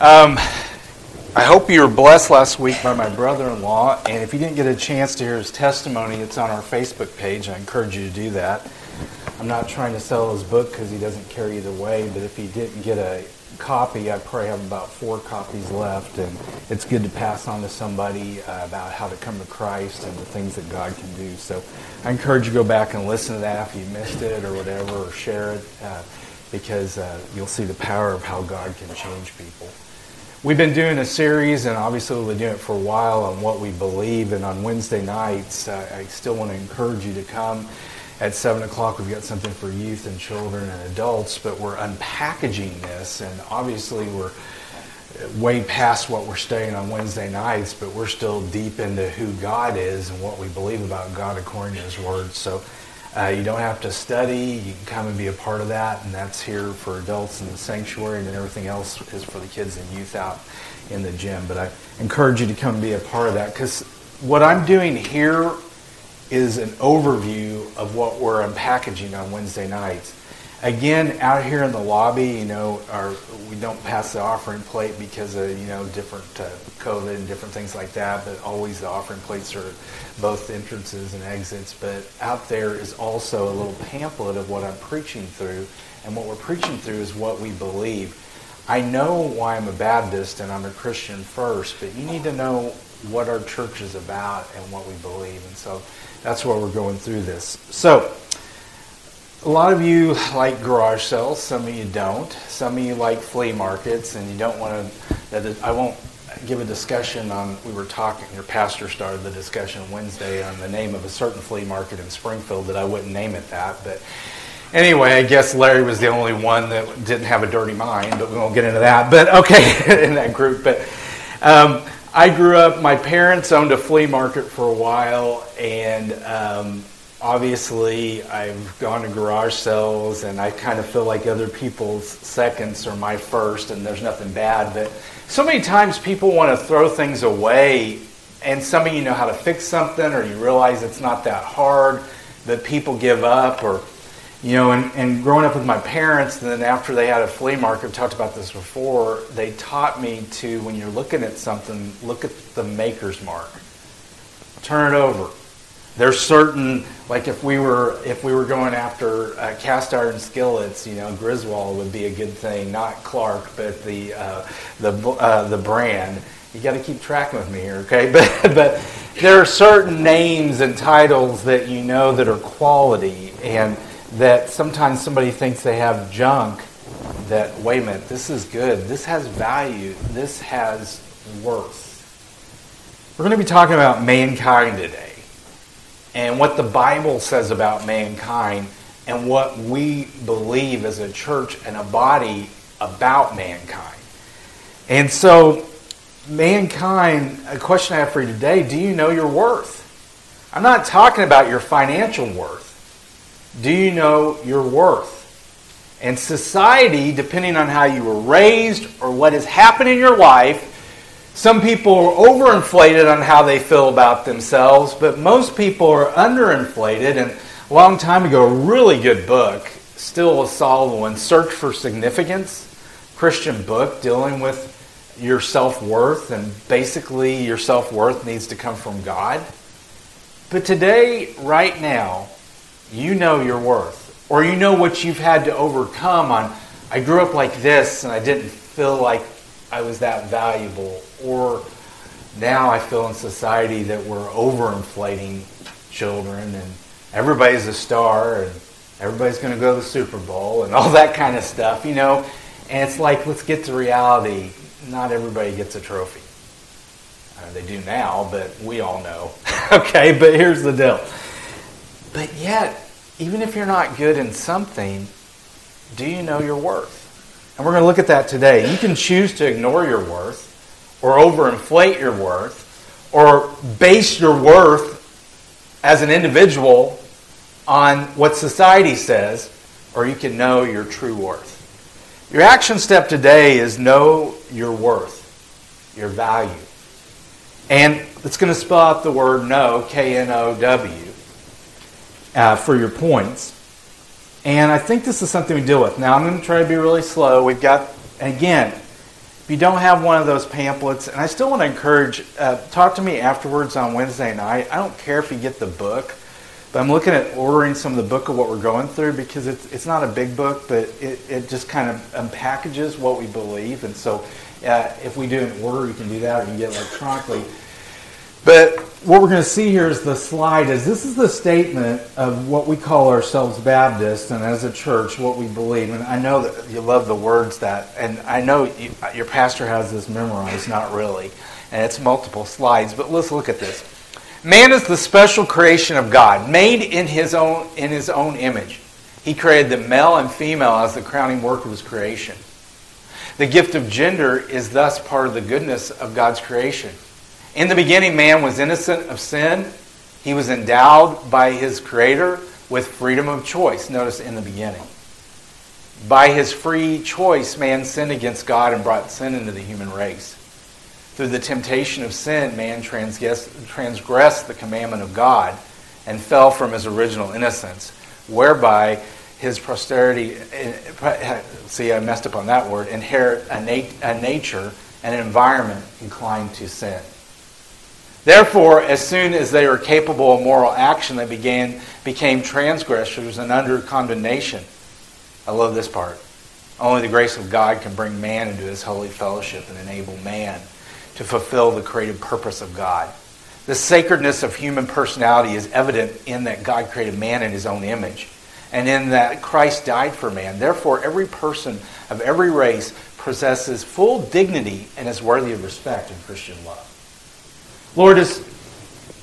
Um, I hope you were blessed last week by my brother in law. And if you didn't get a chance to hear his testimony, it's on our Facebook page. I encourage you to do that. I'm not trying to sell his book because he doesn't care either way, but if he didn't get a copy, I probably have about four copies left. And it's good to pass on to somebody uh, about how to come to Christ and the things that God can do. So I encourage you to go back and listen to that if you missed it or whatever, or share it. Uh, because uh, you'll see the power of how God can change people. We've been doing a series, and obviously we've been doing it for a while, on what we believe. And on Wednesday nights, uh, I still want to encourage you to come. At 7 o'clock, we've got something for youth and children and adults, but we're unpackaging this, and obviously we're way past what we're studying on Wednesday nights, but we're still deep into who God is and what we believe about God according to His Word. So uh, you don't have to study. You can come and be a part of that, and that's here for adults in the sanctuary, and then everything else is for the kids and youth out in the gym. But I encourage you to come and be a part of that because what I'm doing here is an overview of what we're unpackaging on Wednesday nights. Again, out here in the lobby, you know, our, we don't pass the offering plate because of, you know, different uh, COVID and different things like that, but always the offering plates are both entrances and exits. But out there is also a little pamphlet of what I'm preaching through, and what we're preaching through is what we believe. I know why I'm a Baptist and I'm a Christian first, but you need to know what our church is about and what we believe. And so that's why we're going through this. So, a lot of you like garage sales, some of you don't. Some of you like flea markets, and you don't want to. I won't give a discussion on. We were talking. Your pastor started the discussion Wednesday on the name of a certain flea market in Springfield that I wouldn't name it that, but anyway, I guess Larry was the only one that didn't have a dirty mind, but we won't get into that. But okay, in that group. But um, I grew up. My parents owned a flea market for a while, and um, obviously I've gone to garage sales and I kind of feel like other people's seconds are my first and there's nothing bad. But so many times people want to throw things away and some of you know how to fix something or you realize it's not that hard, but people give up or you know, and, and growing up with my parents, and then after they had a flea market, I've talked about this before, they taught me to, when you're looking at something, look at the maker's mark. Turn it over there's certain like if we were if we were going after uh, cast iron skillets, you know, Griswold would be a good thing, not Clark, but the uh, the uh, the brand. You got to keep track with me here, okay? But but there are certain names and titles that you know that are quality, and that sometimes somebody thinks they have junk. That wait a minute, this is good. This has value. This has worth. We're going to be talking about mankind today and what the Bible says about mankind and what we believe as a church and a body about mankind. And so, mankind, a question I have for you today do you know your worth? I'm not talking about your financial worth. Do you know your worth? And society, depending on how you were raised or what has happened in your life, some people are overinflated on how they feel about themselves, but most people are underinflated. And a long time ago, a really good book, still a solid one, Search for Significance, Christian book dealing with your self worth, and basically your self worth needs to come from God. But today, right now, you know your worth, or you know what you've had to overcome on. I grew up like this, and I didn't feel like I was that valuable, or now I feel in society that we're overinflating children and everybody's a star and everybody's going to go to the Super Bowl and all that kind of stuff, you know. And it's like, let's get to reality. Not everybody gets a trophy. Uh, they do now, but we all know. okay, but here's the deal. But yet, even if you're not good in something, do you know your worth? And we're going to look at that today. You can choose to ignore your worth or overinflate your worth or base your worth as an individual on what society says, or you can know your true worth. Your action step today is know your worth, your value. And it's going to spell out the word know, K N O W, uh, for your points. And I think this is something we deal with. Now, I'm going to try to be really slow. We've got, again, If you don't have one of those pamphlets, and I still want to encourage, uh, talk to me afterwards on Wednesday night. I don't care if you get the book, but I'm looking at ordering some of the book of what we're going through because it's, it's not a big book, but it, it just kind of unpackages what we believe. And so uh, if we do an order, you can do that or you can get electronically. But what we're going to see here is the slide is this is the statement of what we call ourselves Baptists and as a church what we believe. And I know that you love the words that, and I know you, your pastor has this memorized, not really, and it's multiple slides. But let's look at this. Man is the special creation of God, made in his own in his own image. He created the male and female as the crowning work of his creation. The gift of gender is thus part of the goodness of God's creation. In the beginning, man was innocent of sin. He was endowed by his Creator with freedom of choice. Notice in the beginning. By his free choice, man sinned against God and brought sin into the human race. Through the temptation of sin, man transgressed the commandment of God and fell from his original innocence, whereby his posterity, eh, see, I messed up on that word, inherit a, nat- a nature and an environment inclined to sin. Therefore, as soon as they were capable of moral action, they began, became transgressors and under condemnation. I love this part. Only the grace of God can bring man into his holy fellowship and enable man to fulfill the creative purpose of God. The sacredness of human personality is evident in that God created man in his own image and in that Christ died for man. Therefore, every person of every race possesses full dignity and is worthy of respect in Christian love. Lord, as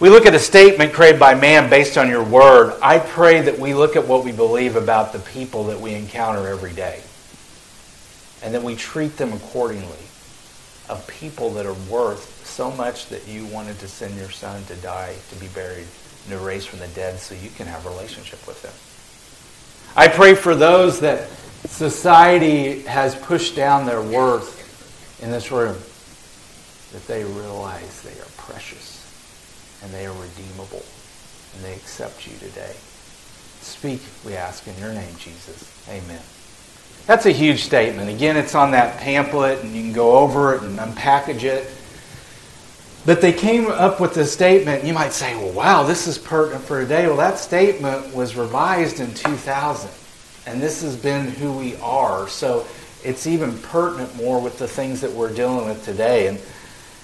we look at a statement created by man based on your word, I pray that we look at what we believe about the people that we encounter every day and that we treat them accordingly of people that are worth so much that you wanted to send your son to die, to be buried, and to raise from the dead so you can have a relationship with them. I pray for those that society has pushed down their worth in this room, that they realize they are precious and they are redeemable and they accept you today. Speak, we ask in your name, Jesus. Amen. That's a huge statement. Again, it's on that pamphlet, and you can go over it and unpackage it. But they came up with this statement. You might say, well, wow, this is pertinent for today. Well, that statement was revised in 2000, and this has been who we are. So it's even pertinent more with the things that we're dealing with today. And,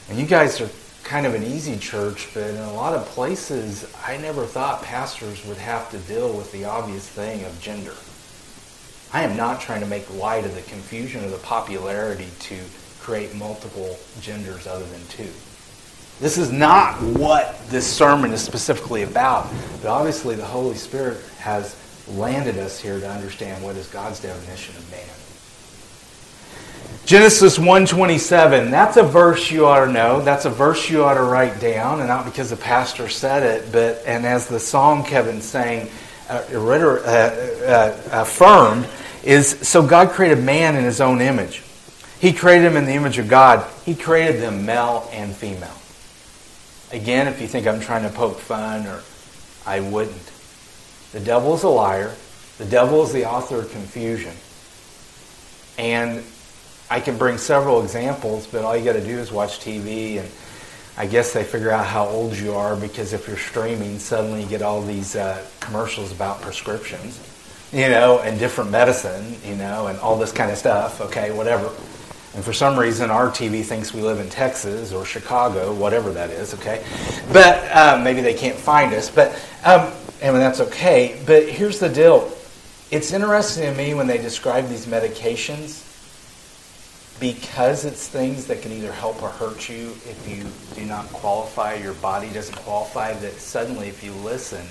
and you guys are kind of an easy church, but in a lot of places, I never thought pastors would have to deal with the obvious thing of gender. I am not trying to make light of the confusion or the popularity to create multiple genders other than two. This is not what this sermon is specifically about, but obviously the Holy Spirit has landed us here to understand what is God's definition of man. Genesis 1:27, that's a verse you ought to know. That's a verse you ought to write down, and not because the pastor said it, but and as the song Kevin sang uh, uh, uh, affirmed, is so God created man in his own image. He created him in the image of God. He created them male and female. Again, if you think I'm trying to poke fun or I wouldn't. The devil is a liar. The devil is the author of confusion. And I can bring several examples, but all you got to do is watch TV and I guess they figure out how old you are because if you're streaming, suddenly you get all these uh, commercials about prescriptions you know, and different medicine, you know, and all this kind of stuff, okay, whatever. And for some reason, our TV thinks we live in Texas or Chicago, whatever that is, okay? But um, maybe they can't find us, but, um, and that's okay. But here's the deal it's interesting to me when they describe these medications because it's things that can either help or hurt you if you do not qualify, your body doesn't qualify, that suddenly, if you listen,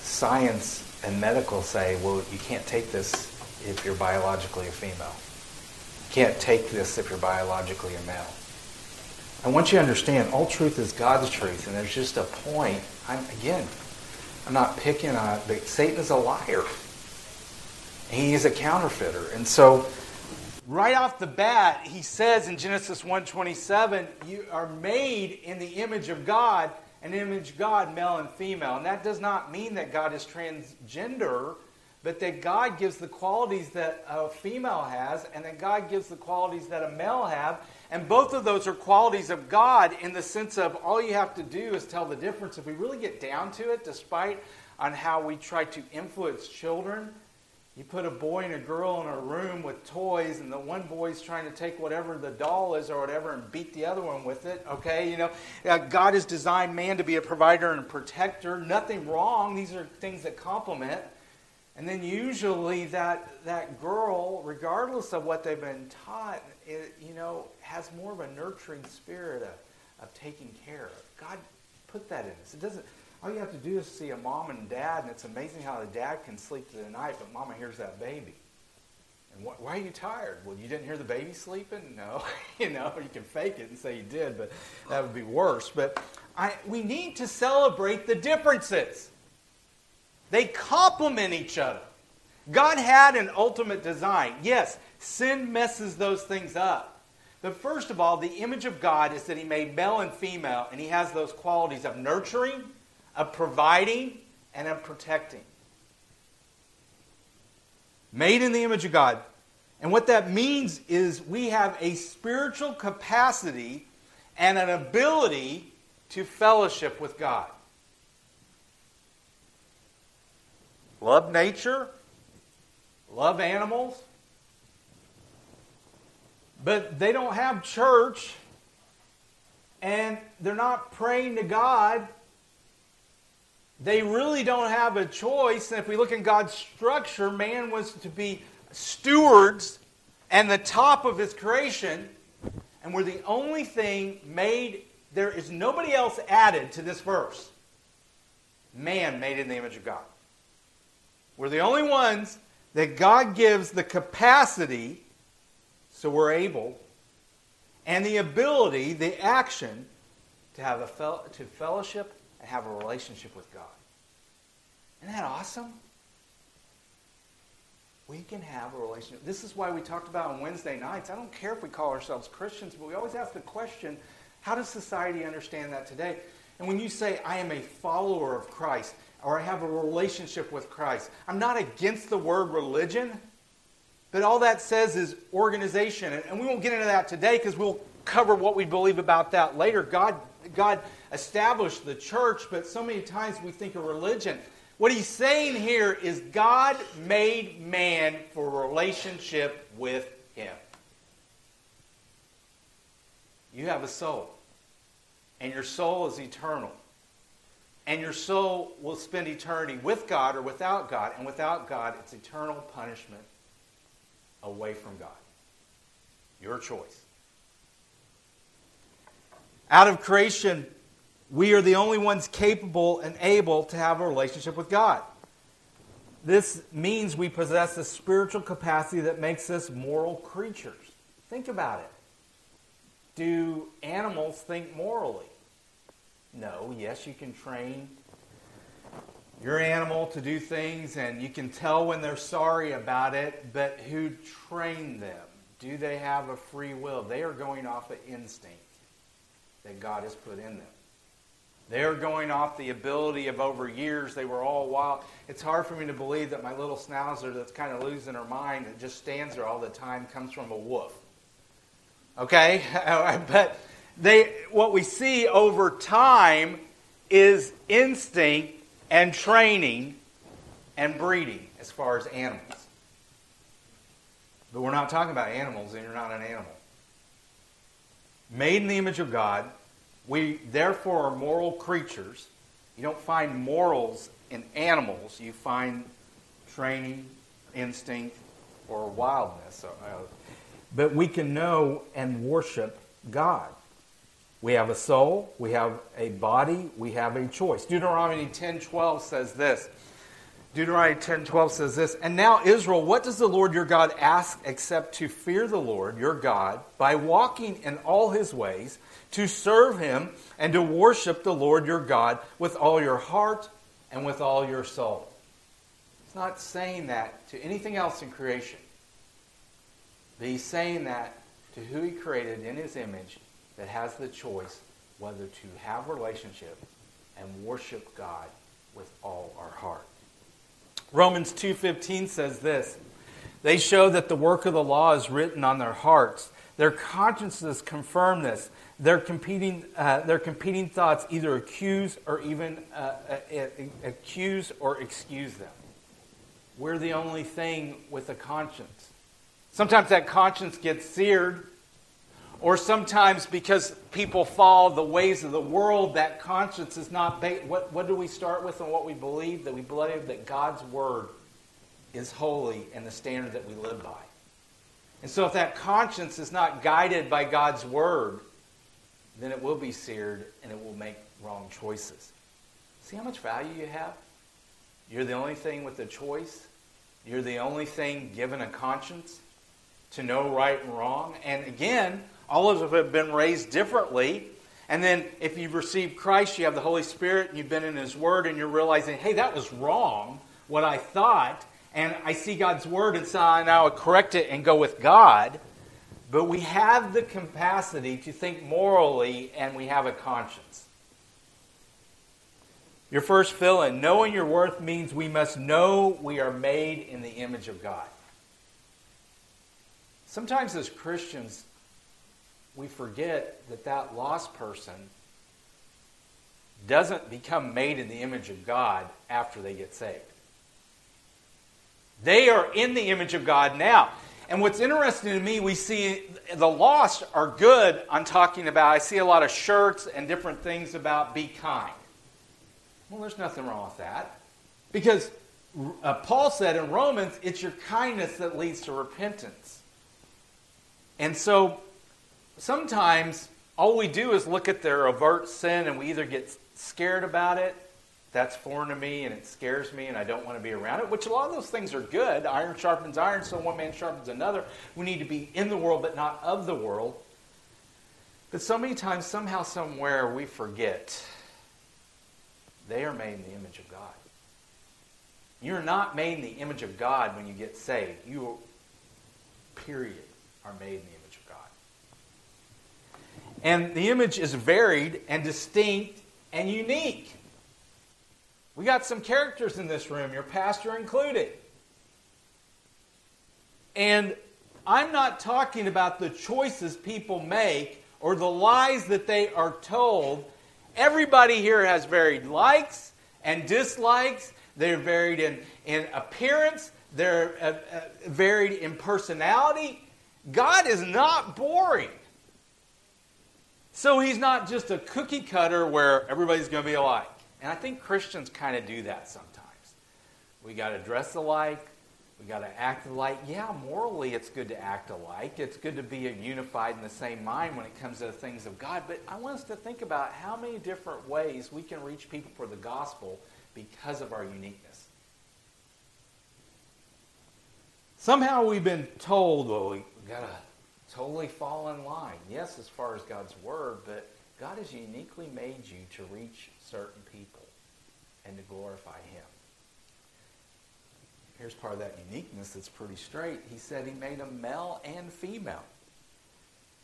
science and medical say, well, you can't take this if you're biologically a female. You can't take this if you're biologically a male. I want you to understand, all truth is God's truth, and there's just a point. I'm, again, I'm not picking on it, but Satan is a liar. He is a counterfeiter. And so, right off the bat, he says in Genesis 1.27, you are made in the image of God, an image God, male and female. And that does not mean that God is transgender, but that God gives the qualities that a female has, and that God gives the qualities that a male have. And both of those are qualities of God in the sense of all you have to do is tell the difference. If we really get down to it, despite on how we try to influence children, you put a boy and a girl in a room with toys, and the one boy's trying to take whatever the doll is or whatever and beat the other one with it. Okay, you know, uh, God has designed man to be a provider and a protector. Nothing wrong. These are things that complement. And then usually that that girl, regardless of what they've been taught, it, you know, has more of a nurturing spirit of, of taking care of. God put that in us. It doesn't all you have to do is see a mom and dad, and it's amazing how the dad can sleep through the night, but mama hears that baby. And wh- why are you tired? Well, you didn't hear the baby sleeping? No. you know, you can fake it and say you did, but that would be worse. But I, we need to celebrate the differences. They complement each other. God had an ultimate design. Yes, sin messes those things up. But first of all, the image of God is that He made male and female, and He has those qualities of nurturing of providing and of protecting. Made in the image of God. And what that means is we have a spiritual capacity and an ability to fellowship with God. Love nature, love animals, but they don't have church and they're not praying to God they really don't have a choice. And if we look in God's structure, man was to be stewards and the top of his creation. And we're the only thing made, there is nobody else added to this verse. Man made in the image of God. We're the only ones that God gives the capacity, so we're able, and the ability, the action, to have a fel- to fellowship and have a relationship with God. Isn't that awesome? We can have a relationship. This is why we talked about on Wednesday nights. I don't care if we call ourselves Christians, but we always ask the question how does society understand that today? And when you say, I am a follower of Christ, or I have a relationship with Christ, I'm not against the word religion, but all that says is organization. And we won't get into that today because we'll cover what we believe about that later. God, God established the church, but so many times we think of religion. What he's saying here is God made man for relationship with him. You have a soul, and your soul is eternal. And your soul will spend eternity with God or without God, and without God, it's eternal punishment away from God. Your choice. Out of creation, we are the only ones capable and able to have a relationship with God. This means we possess a spiritual capacity that makes us moral creatures. Think about it. Do animals think morally? No. Yes, you can train your animal to do things and you can tell when they're sorry about it, but who trained them? Do they have a free will? They are going off of instinct that God has put in them. They're going off the ability of over years. They were all wild. It's hard for me to believe that my little schnauzer that's kind of losing her mind and just stands there all the time comes from a wolf. Okay? but they, what we see over time is instinct and training and breeding as far as animals. But we're not talking about animals, and you're not an animal. Made in the image of God, we therefore are moral creatures. You don't find morals in animals, you find training, instinct, or wildness. Uh, but we can know and worship God. We have a soul, we have a body, we have a choice. Deuteronomy 10:12 says this. Deuteronomy 10:12 says this, "And now Israel, what does the Lord your God ask except to fear the Lord your God by walking in all his ways, to serve him and to worship the Lord your God with all your heart and with all your soul?" It's not saying that to anything else in creation. But he's saying that to who he created in his image that has the choice whether to have relationship and worship God with all our heart. Romans 2:15 says this. They show that the work of the law is written on their hearts. Their consciences confirm this. Their competing, uh, their competing thoughts either accuse or even uh, uh, uh, accuse or excuse them. We're the only thing with a conscience. Sometimes that conscience gets seared, or sometimes because people follow the ways of the world, that conscience is not. Ba- what, what do we start with and what we believe? That we believe that God's word is holy and the standard that we live by. And so, if that conscience is not guided by God's word, then it will be seared and it will make wrong choices. See how much value you have? You're the only thing with a choice. You're the only thing given a conscience to know right and wrong. And again, all of us have been raised differently. And then if you've received Christ, you have the Holy Spirit, and you've been in His Word, and you're realizing, hey, that was wrong, what I thought and I see God's word, and so I now correct it and go with God. But we have the capacity to think morally, and we have a conscience. Your first fill in knowing your worth means we must know we are made in the image of God. Sometimes as Christians, we forget that that lost person doesn't become made in the image of God after they get saved. They are in the image of God now. And what's interesting to me, we see the lost are good on talking about. I see a lot of shirts and different things about be kind. Well, there's nothing wrong with that. Because uh, Paul said in Romans, it's your kindness that leads to repentance. And so sometimes all we do is look at their overt sin and we either get scared about it that's foreign to me and it scares me and I don't want to be around it, which a lot of those things are good. Iron sharpens iron, so one man sharpens another. We need to be in the world but not of the world. But so many times, somehow, somewhere, we forget they are made in the image of God. You're not made in the image of God when you get saved. You, period, are made in the. And the image is varied and distinct and unique. We got some characters in this room, your pastor included. And I'm not talking about the choices people make or the lies that they are told. Everybody here has varied likes and dislikes. They're varied in, in appearance, they're uh, uh, varied in personality. God is not boring. So he's not just a cookie cutter where everybody's going to be alike. And I think Christians kind of do that sometimes. We got to dress alike. We got to act alike. Yeah, morally, it's good to act alike. It's good to be unified in the same mind when it comes to the things of God. But I want us to think about how many different ways we can reach people for the gospel because of our uniqueness. Somehow we've been told, well, we got to totally fall in line. Yes, as far as God's word, but God has uniquely made you to reach certain people and to glorify Him. Here's part of that uniqueness that's pretty straight. He said He made them male and female.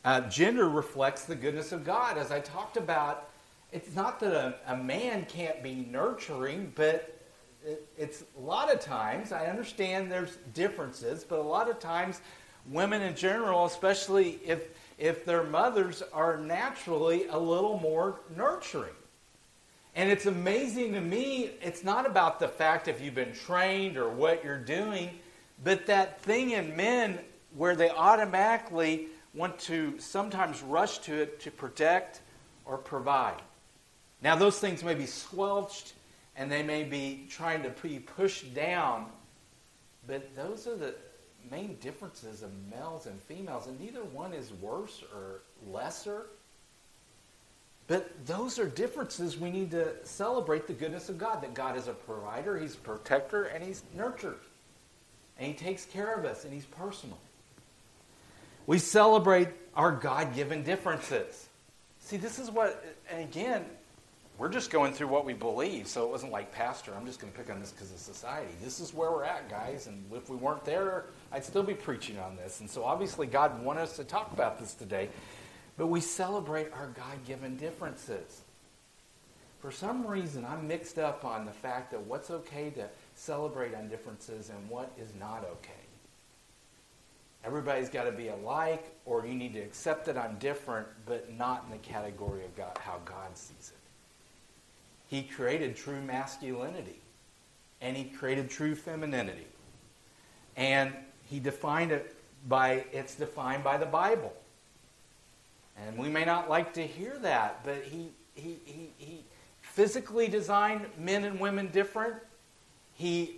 Uh, gender reflects the goodness of God. As I talked about, it's not that a, a man can't be nurturing, but it, it's a lot of times, I understand there's differences, but a lot of times women in general, especially if if their mothers are naturally a little more nurturing. And it's amazing to me, it's not about the fact if you've been trained or what you're doing, but that thing in men where they automatically want to sometimes rush to it to protect or provide. Now, those things may be squelched and they may be trying to be pushed down, but those are the, main differences of males and females, and neither one is worse or lesser. But those are differences we need to celebrate the goodness of God that God is a provider, He's a protector, and He's nurtured. And He takes care of us, and He's personal. We celebrate our God given differences. See, this is what, and again, we're just going through what we believe. So it wasn't like, Pastor, I'm just going to pick on this because of society. This is where we're at, guys. And if we weren't there, I'd still be preaching on this. And so obviously, God wanted us to talk about this today. But we celebrate our God given differences. For some reason, I'm mixed up on the fact that what's okay to celebrate on differences and what is not okay. Everybody's got to be alike, or you need to accept that I'm different, but not in the category of God, how God sees it. He created true masculinity, and He created true femininity. And He defined it by, it's defined by the Bible. And we may not like to hear that, but He, he, he, he physically designed men and women different. He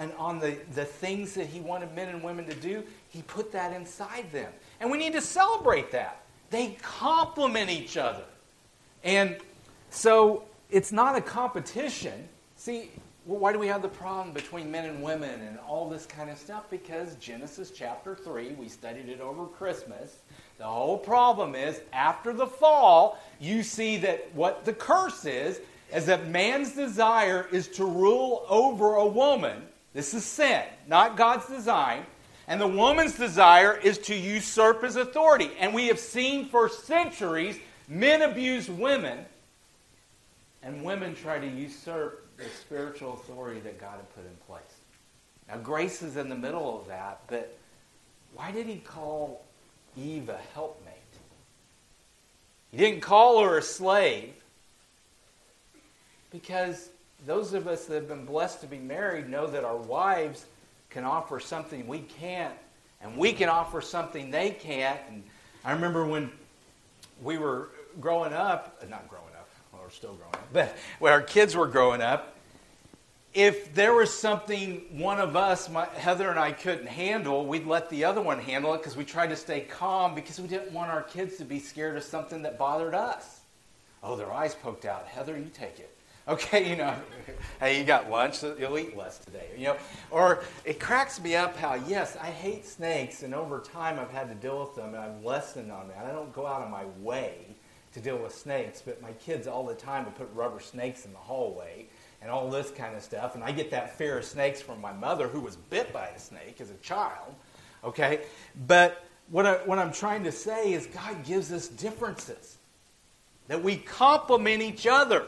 and on the, the things that he wanted men and women to do, he put that inside them. And we need to celebrate that. They complement each other. And so it's not a competition. See, why do we have the problem between men and women and all this kind of stuff? Because Genesis chapter 3, we studied it over Christmas. The whole problem is after the fall, you see that what the curse is, is that man's desire is to rule over a woman this is sin, not God's design. And the woman's desire is to usurp his authority. And we have seen for centuries men abuse women, and women try to usurp the spiritual authority that God had put in place. Now, grace is in the middle of that, but why did he call Eve a helpmate? He didn't call her a slave because those of us that have been blessed to be married know that our wives can offer something we can't, and we can offer something they can't. And I remember when we were growing up, not growing we're still growing up, but when our kids were growing up, if there was something one of us, my, Heather and I, couldn't handle, we'd let the other one handle it because we tried to stay calm because we didn't want our kids to be scared of something that bothered us. Oh, their eyes poked out. Heather, you take it. Okay, you know, hey, you got lunch, so you'll eat less today. You know, or it cracks me up how yes, I hate snakes, and over time I've had to deal with them, and I've lessened on that. I don't go out of my way to deal with snakes, but my kids all the time would put rubber snakes in the hallway and all this kind of stuff, and I get that fear of snakes from my mother, who was bit by a snake as a child. Okay, but what, I, what I'm trying to say is God gives us differences that we complement each other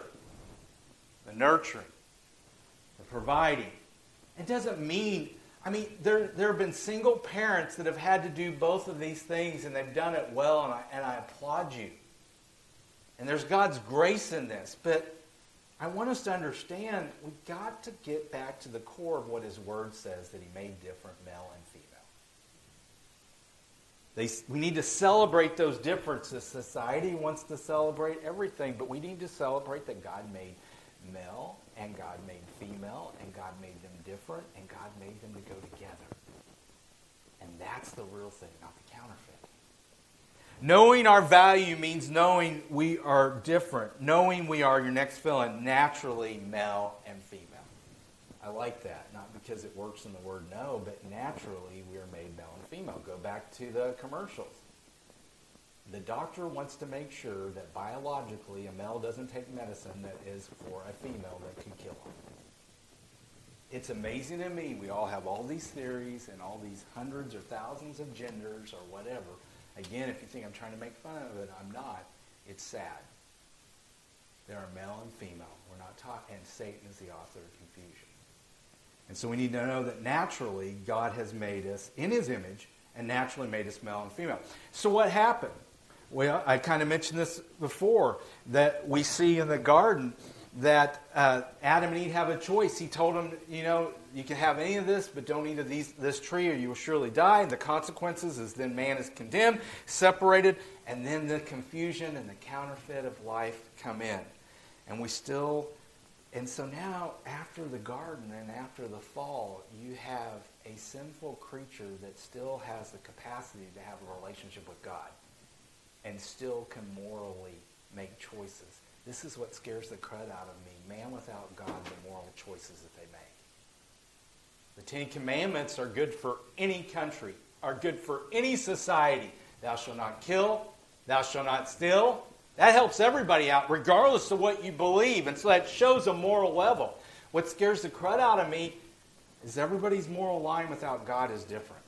the nurturing, the providing. It doesn't mean, I mean, there, there have been single parents that have had to do both of these things and they've done it well, and I, and I applaud you. And there's God's grace in this. But I want us to understand we've got to get back to the core of what His Word says that He made different male and female. They, we need to celebrate those differences. Society wants to celebrate everything, but we need to celebrate that God made male and God made female and God made them different and God made them to go together. And that's the real thing, not the counterfeit. Knowing our value means knowing we are different, knowing we are your next villain, naturally male and female. I like that, not because it works in the word no, but naturally we are made male and female. Go back to the commercials. The doctor wants to make sure that biologically a male doesn't take medicine that is for a female that could kill him. It's amazing to me. We all have all these theories and all these hundreds or thousands of genders or whatever. Again, if you think I'm trying to make fun of it, I'm not. It's sad. There are male and female. We're not talking, and Satan is the author of confusion. And so we need to know that naturally God has made us in his image and naturally made us male and female. So what happened? Well, I kind of mentioned this before that we see in the garden that uh, Adam and Eve have a choice. He told them, you know, you can have any of this, but don't eat of these, this tree or you will surely die. And the consequences is then man is condemned, separated, and then the confusion and the counterfeit of life come in. And we still, and so now after the garden and after the fall, you have a sinful creature that still has the capacity to have a relationship with God and still can morally make choices. This is what scares the crud out of me. Man without God, the moral choices that they make. The Ten Commandments are good for any country, are good for any society. Thou shalt not kill, thou shalt not steal. That helps everybody out, regardless of what you believe. And so that shows a moral level. What scares the crud out of me is everybody's moral line without God is different.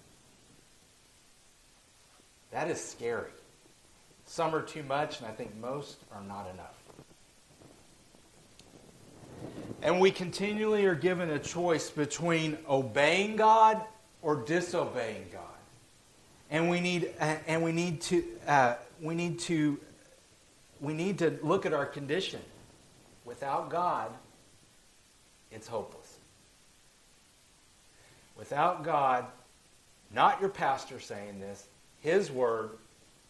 That is scary. Some are too much, and I think most are not enough. And we continually are given a choice between obeying God or disobeying God. And we need, uh, and we need to, uh, we need to, we need to look at our condition. Without God, it's hopeless. Without God, not your pastor saying this, His word,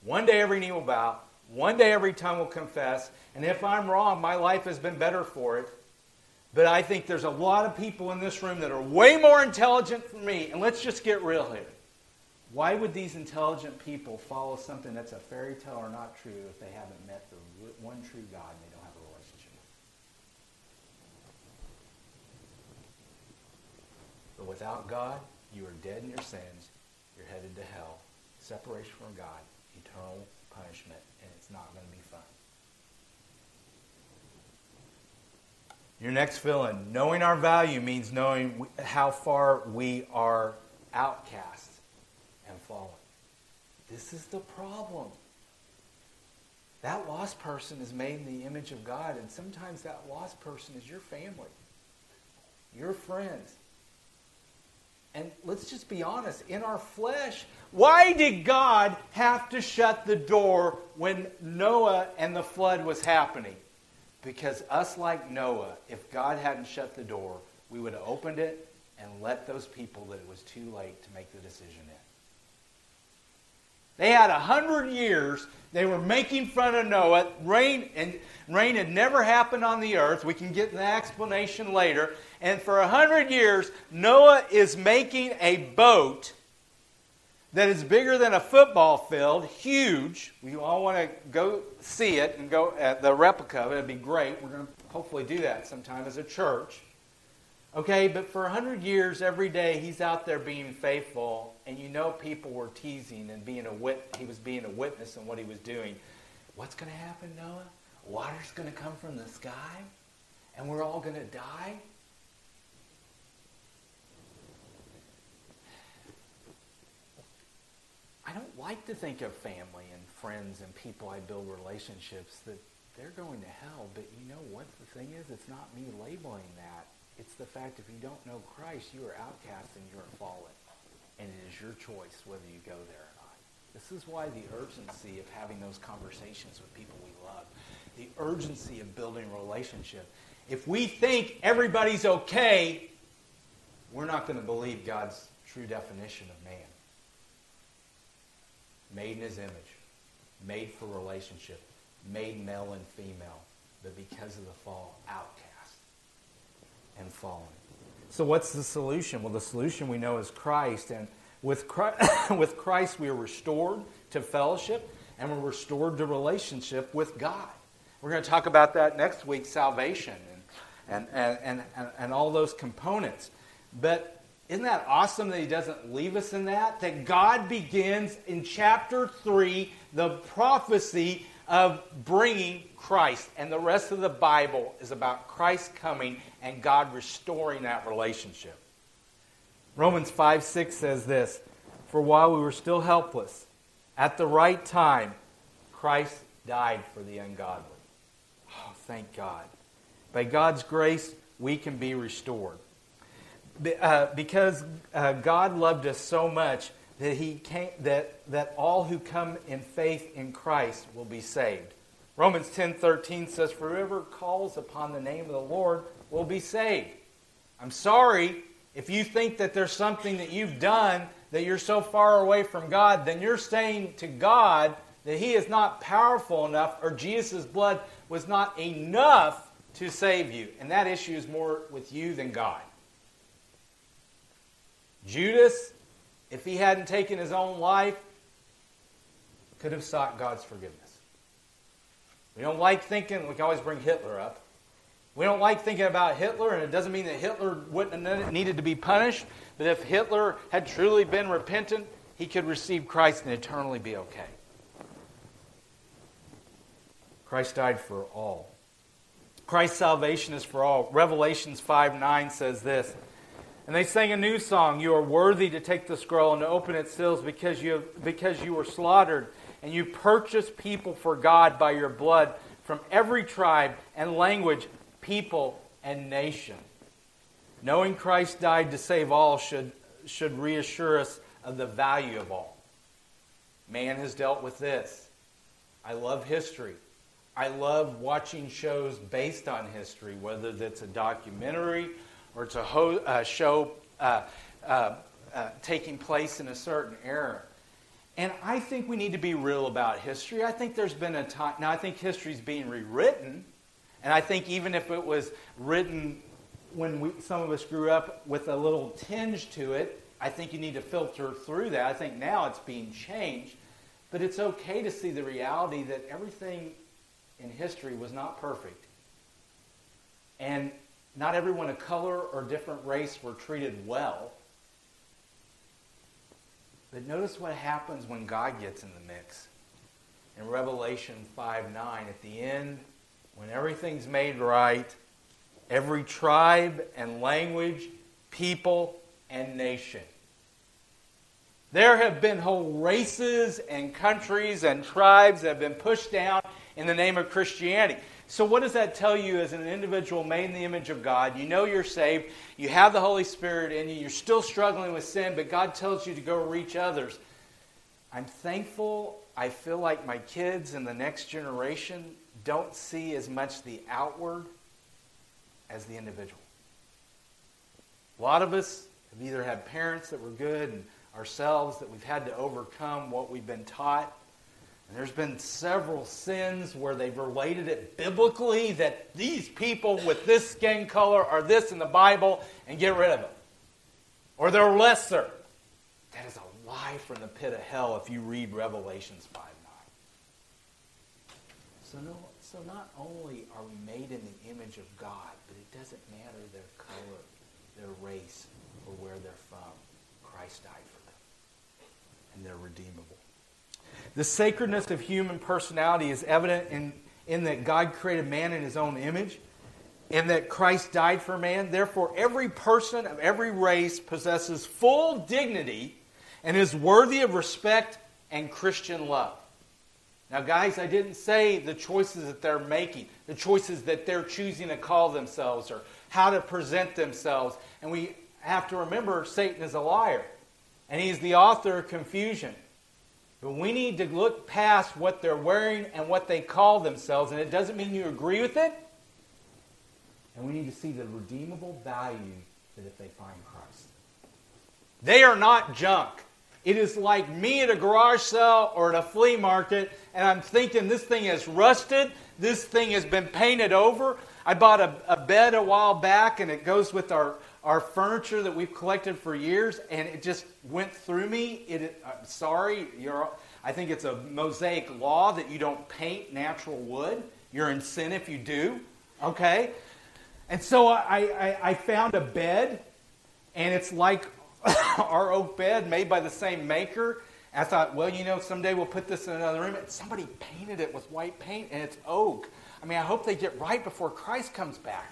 one day every knee will bow, one day every tongue will confess, and if I'm wrong, my life has been better for it. But I think there's a lot of people in this room that are way more intelligent than me, and let's just get real here. Why would these intelligent people follow something that's a fairy tale or not true if they haven't met the one true God and they don't have a relationship with But without God, you are dead in your sins. You're headed to hell. Separation from God, eternal punishment, and it's not going to be fun. Your next fill in. Knowing our value means knowing how far we are outcast and fallen. This is the problem. That lost person is made in the image of God, and sometimes that lost person is your family, your friends. And let's just be honest, in our flesh, why did God have to shut the door when Noah and the flood was happening? Because us like Noah, if God hadn't shut the door, we would have opened it and let those people that it was too late to make the decision in. They had a hundred years. They were making fun of Noah. Rain and rain had never happened on the earth. We can get an explanation later. And for a hundred years, Noah is making a boat that is bigger than a football field, huge. We all want to go see it and go at the replica of it. It'd be great. We're going to hopefully do that sometime as a church. Okay, but for 100 years, every day, he's out there being faithful, and you know people were teasing and being a wit- he was being a witness in what he was doing. What's going to happen, Noah? Water's going to come from the sky, and we're all going to die? I don't like to think of family and friends and people I build relationships that they're going to hell, but you know what the thing is? It's not me labeling that it's the fact if you don't know Christ, you are outcast and you are fallen. And it is your choice whether you go there or not. This is why the urgency of having those conversations with people we love, the urgency of building relationship. If we think everybody's okay, we're not going to believe God's true definition of man. Made in his image, made for relationship, made male and female, but because of the fall, outcast and fallen. So, what's the solution? Well, the solution we know is Christ. And with Christ, with Christ, we are restored to fellowship and we're restored to relationship with God. We're going to talk about that next week salvation and, and, and, and, and all those components. But isn't that awesome that he doesn't leave us in that? That God begins in chapter 3 the prophecy of bringing Christ. And the rest of the Bible is about Christ coming and God restoring that relationship. Romans 5 6 says this For while we were still helpless, at the right time, Christ died for the ungodly. Oh, thank God. By God's grace, we can be restored. Uh, because uh, God loved us so much that, he came, that, that all who come in faith in Christ will be saved. Romans 10:13 says for whoever calls upon the name of the Lord will be saved. I'm sorry if you think that there's something that you've done that you're so far away from God, then you're saying to God that he is not powerful enough or Jesus' blood was not enough to save you. And that issue is more with you than God. Judas, if he hadn't taken his own life, could have sought God's forgiveness. We don't like thinking, we can always bring Hitler up. We don't like thinking about Hitler, and it doesn't mean that Hitler wouldn't have needed to be punished, but if Hitler had truly been repentant, he could receive Christ and eternally be okay. Christ died for all. Christ's salvation is for all. Revelations 5 9 says this. And they sang a new song You are worthy to take the scroll and to open its seals because you, because you were slaughtered and you purchased people for God by your blood from every tribe and language, people, and nation. Knowing Christ died to save all should, should reassure us of the value of all. Man has dealt with this. I love history. I love watching shows based on history, whether that's a documentary or it's a ho- uh, show uh, uh, uh, taking place in a certain era. And I think we need to be real about history. I think there's been a time, now I think history is being rewritten. And I think even if it was written when we, some of us grew up with a little tinge to it, I think you need to filter through that. I think now it's being changed. But it's okay to see the reality that everything in history was not perfect. And not everyone of color or different race were treated well. But notice what happens when God gets in the mix. In Revelation 5 9, at the end, when everything's made right, every tribe and language, people, and nation. There have been whole races and countries and tribes that have been pushed down in the name of Christianity. So, what does that tell you as an individual made in the image of God? You know you're saved, you have the Holy Spirit in you, you're still struggling with sin, but God tells you to go reach others. I'm thankful. I feel like my kids and the next generation don't see as much the outward as the individual. A lot of us have either had parents that were good and ourselves that we've had to overcome what we've been taught and there's been several sins where they've related it biblically that these people with this skin color are this in the Bible and get rid of them. Or they're lesser. That is a lie from the pit of hell if you read Revelations 5 9. So, no, so not only are we made in the image of God, but it doesn't matter their color, their race, or where they're from. Christ died for them. And they're redeemable. The sacredness of human personality is evident in, in that God created man in his own image and that Christ died for man. Therefore, every person of every race possesses full dignity and is worthy of respect and Christian love. Now, guys, I didn't say the choices that they're making, the choices that they're choosing to call themselves or how to present themselves. And we have to remember Satan is a liar, and he's the author of confusion. But we need to look past what they're wearing and what they call themselves, and it doesn't mean you agree with it. And we need to see the redeemable value that if they find Christ. They are not junk. It is like me at a garage sale or at a flea market, and I'm thinking this thing is rusted, this thing has been painted over. I bought a, a bed a while back, and it goes with our, our furniture that we've collected for years, and it just went through me. It, I'm sorry, you're, I think it's a Mosaic law that you don't paint natural wood. You're in sin if you do, okay? And so I, I, I found a bed, and it's like our oak bed made by the same maker. I thought, well, you know, someday we'll put this in another room. And somebody painted it with white paint, and it's oak. I mean, I hope they get right before Christ comes back.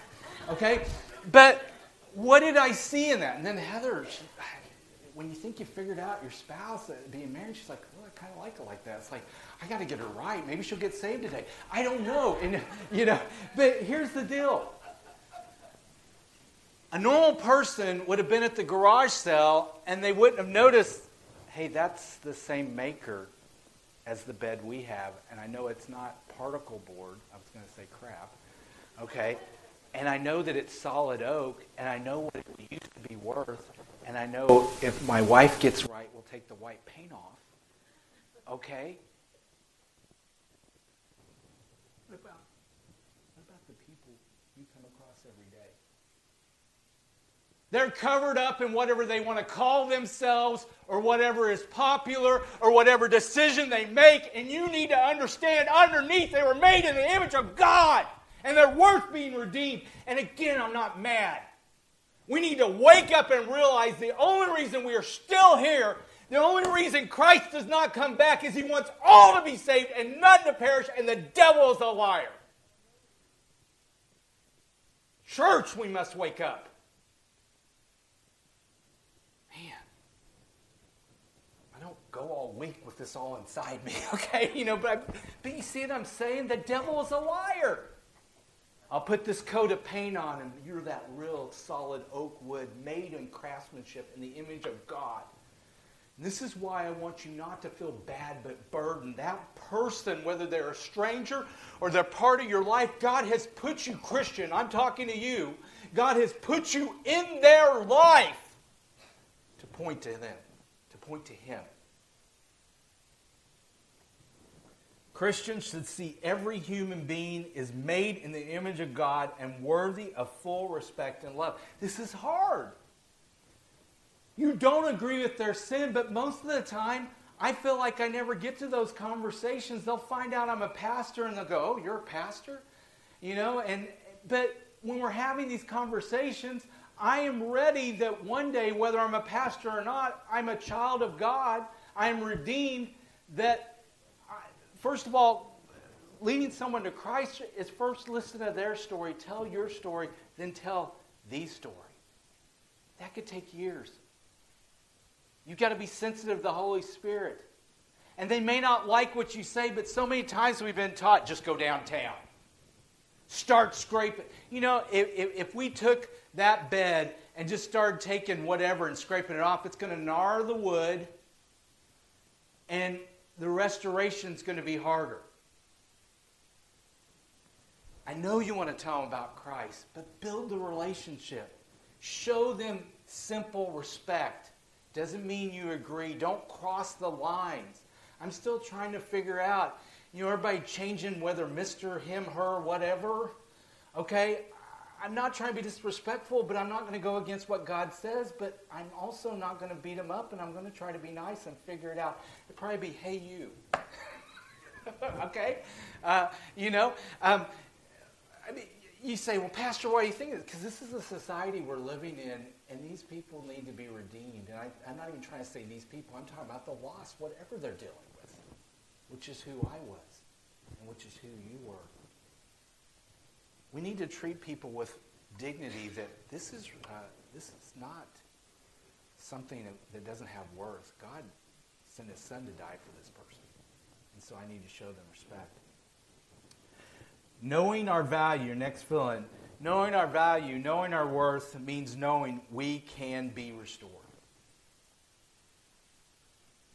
Okay? But what did I see in that? And then Heather, she, when you think you figured out your spouse uh, being married, she's like, well, I kind of like it like that. It's like, I got to get her right. Maybe she'll get saved today. I don't know. And, you know, but here's the deal. A normal person would have been at the garage sale and they wouldn't have noticed, hey, that's the same maker as the bed we have. And I know it's not particle board. I was going to say crap. Okay? And I know that it's solid oak, and I know what it used to be worth, and I know if my wife gets right, we'll take the white paint off. Okay? What about, what about the people you come across every day? They're covered up in whatever they want to call themselves or whatever is popular or whatever decision they make, and you need to understand underneath they were made in the image of God and they're worth being redeemed. And again, I'm not mad. We need to wake up and realize the only reason we are still here, the only reason Christ does not come back is he wants all to be saved and none to perish, and the devil is a liar. Church, we must wake up. Man, I don't go all weak with this all inside me, okay? You know, but, I, but you see what I'm saying? The devil is a liar. I'll put this coat of paint on, and you're that real solid oak wood made in craftsmanship in the image of God. And this is why I want you not to feel bad but burdened. That person, whether they're a stranger or they're part of your life, God has put you, Christian, I'm talking to you, God has put you in their life to point to them, to point to Him. Christians should see every human being is made in the image of God and worthy of full respect and love. This is hard. You don't agree with their sin, but most of the time, I feel like I never get to those conversations. They'll find out I'm a pastor and they'll go, "Oh, you're a pastor?" You know, and but when we're having these conversations, I am ready that one day whether I'm a pastor or not, I'm a child of God, I'm redeemed that first of all, leading someone to Christ is first listen to their story, tell your story, then tell the story. That could take years. You've got to be sensitive to the Holy Spirit. And they may not like what you say, but so many times we've been taught just go downtown. Start scraping. You know, if, if we took that bed and just started taking whatever and scraping it off, it's going to gnar the wood. And the restoration is going to be harder. I know you want to tell them about Christ, but build the relationship. Show them simple respect. Doesn't mean you agree. Don't cross the lines. I'm still trying to figure out, you know, everybody changing whether Mr., him, her, whatever. Okay? I'm not trying to be disrespectful, but I'm not going to go against what God says, but I'm also not going to beat him up, and I'm going to try to be nice and figure it out. It'd probably be, hey, you. okay? Uh, you know? Um, I mean, you say, well, Pastor, why do you think this? Because this is the society we're living in, and these people need to be redeemed. And I, I'm not even trying to say these people, I'm talking about the lost, whatever they're dealing with, which is who I was, and which is who you were. We need to treat people with dignity that this is, uh, this is not something that, that doesn't have worth. God sent his son to die for this person. And so I need to show them respect. Knowing our value, next fill in, knowing our value, knowing our worth means knowing we can be restored.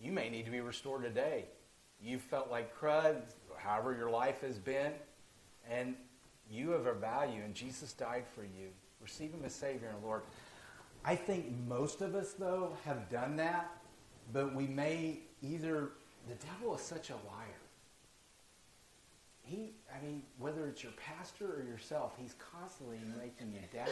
You may need to be restored today. You felt like crud, however your life has been, and you have a value, and Jesus died for you. Receive Him as Savior and Lord. I think most of us, though, have done that, but we may either. The devil is such a liar. He, I mean, whether it's your pastor or yourself, he's constantly making you doubt,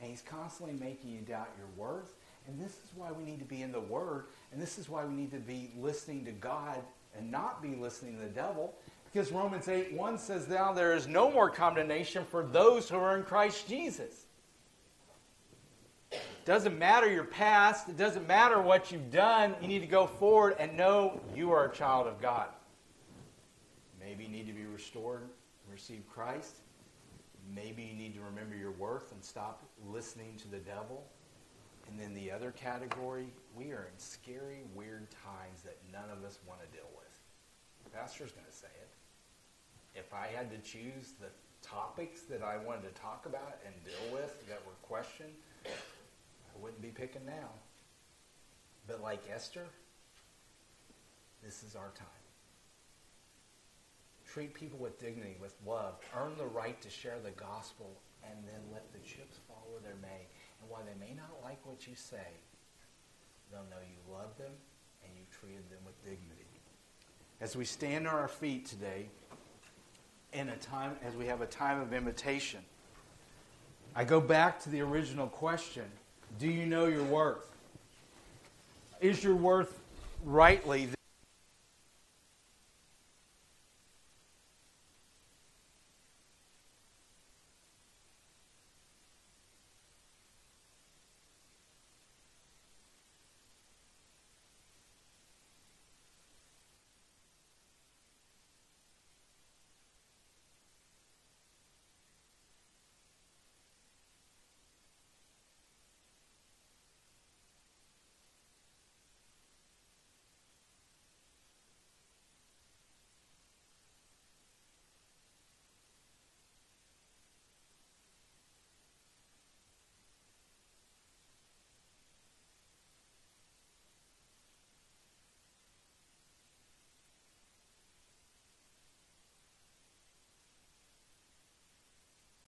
and he's constantly making you doubt your worth. And this is why we need to be in the Word, and this is why we need to be listening to God and not be listening to the devil. Because Romans 8 1 says, Now there is no more condemnation for those who are in Christ Jesus. It doesn't matter your past, it doesn't matter what you've done. You need to go forward and know you are a child of God. Maybe you need to be restored and receive Christ. Maybe you need to remember your worth and stop listening to the devil. And then the other category, we are in scary, weird times that none of us want to deal with. The pastor's going to say it if I had to choose the topics that I wanted to talk about and deal with that were questioned, I wouldn't be picking now. But like Esther, this is our time. Treat people with dignity, with love. Earn the right to share the gospel, and then let the chips fall where they may. And while they may not like what you say, they'll know you love them and you treated them with dignity. As we stand on our feet today, in a time as we have a time of invitation. I go back to the original question Do you know your worth? Is your worth rightly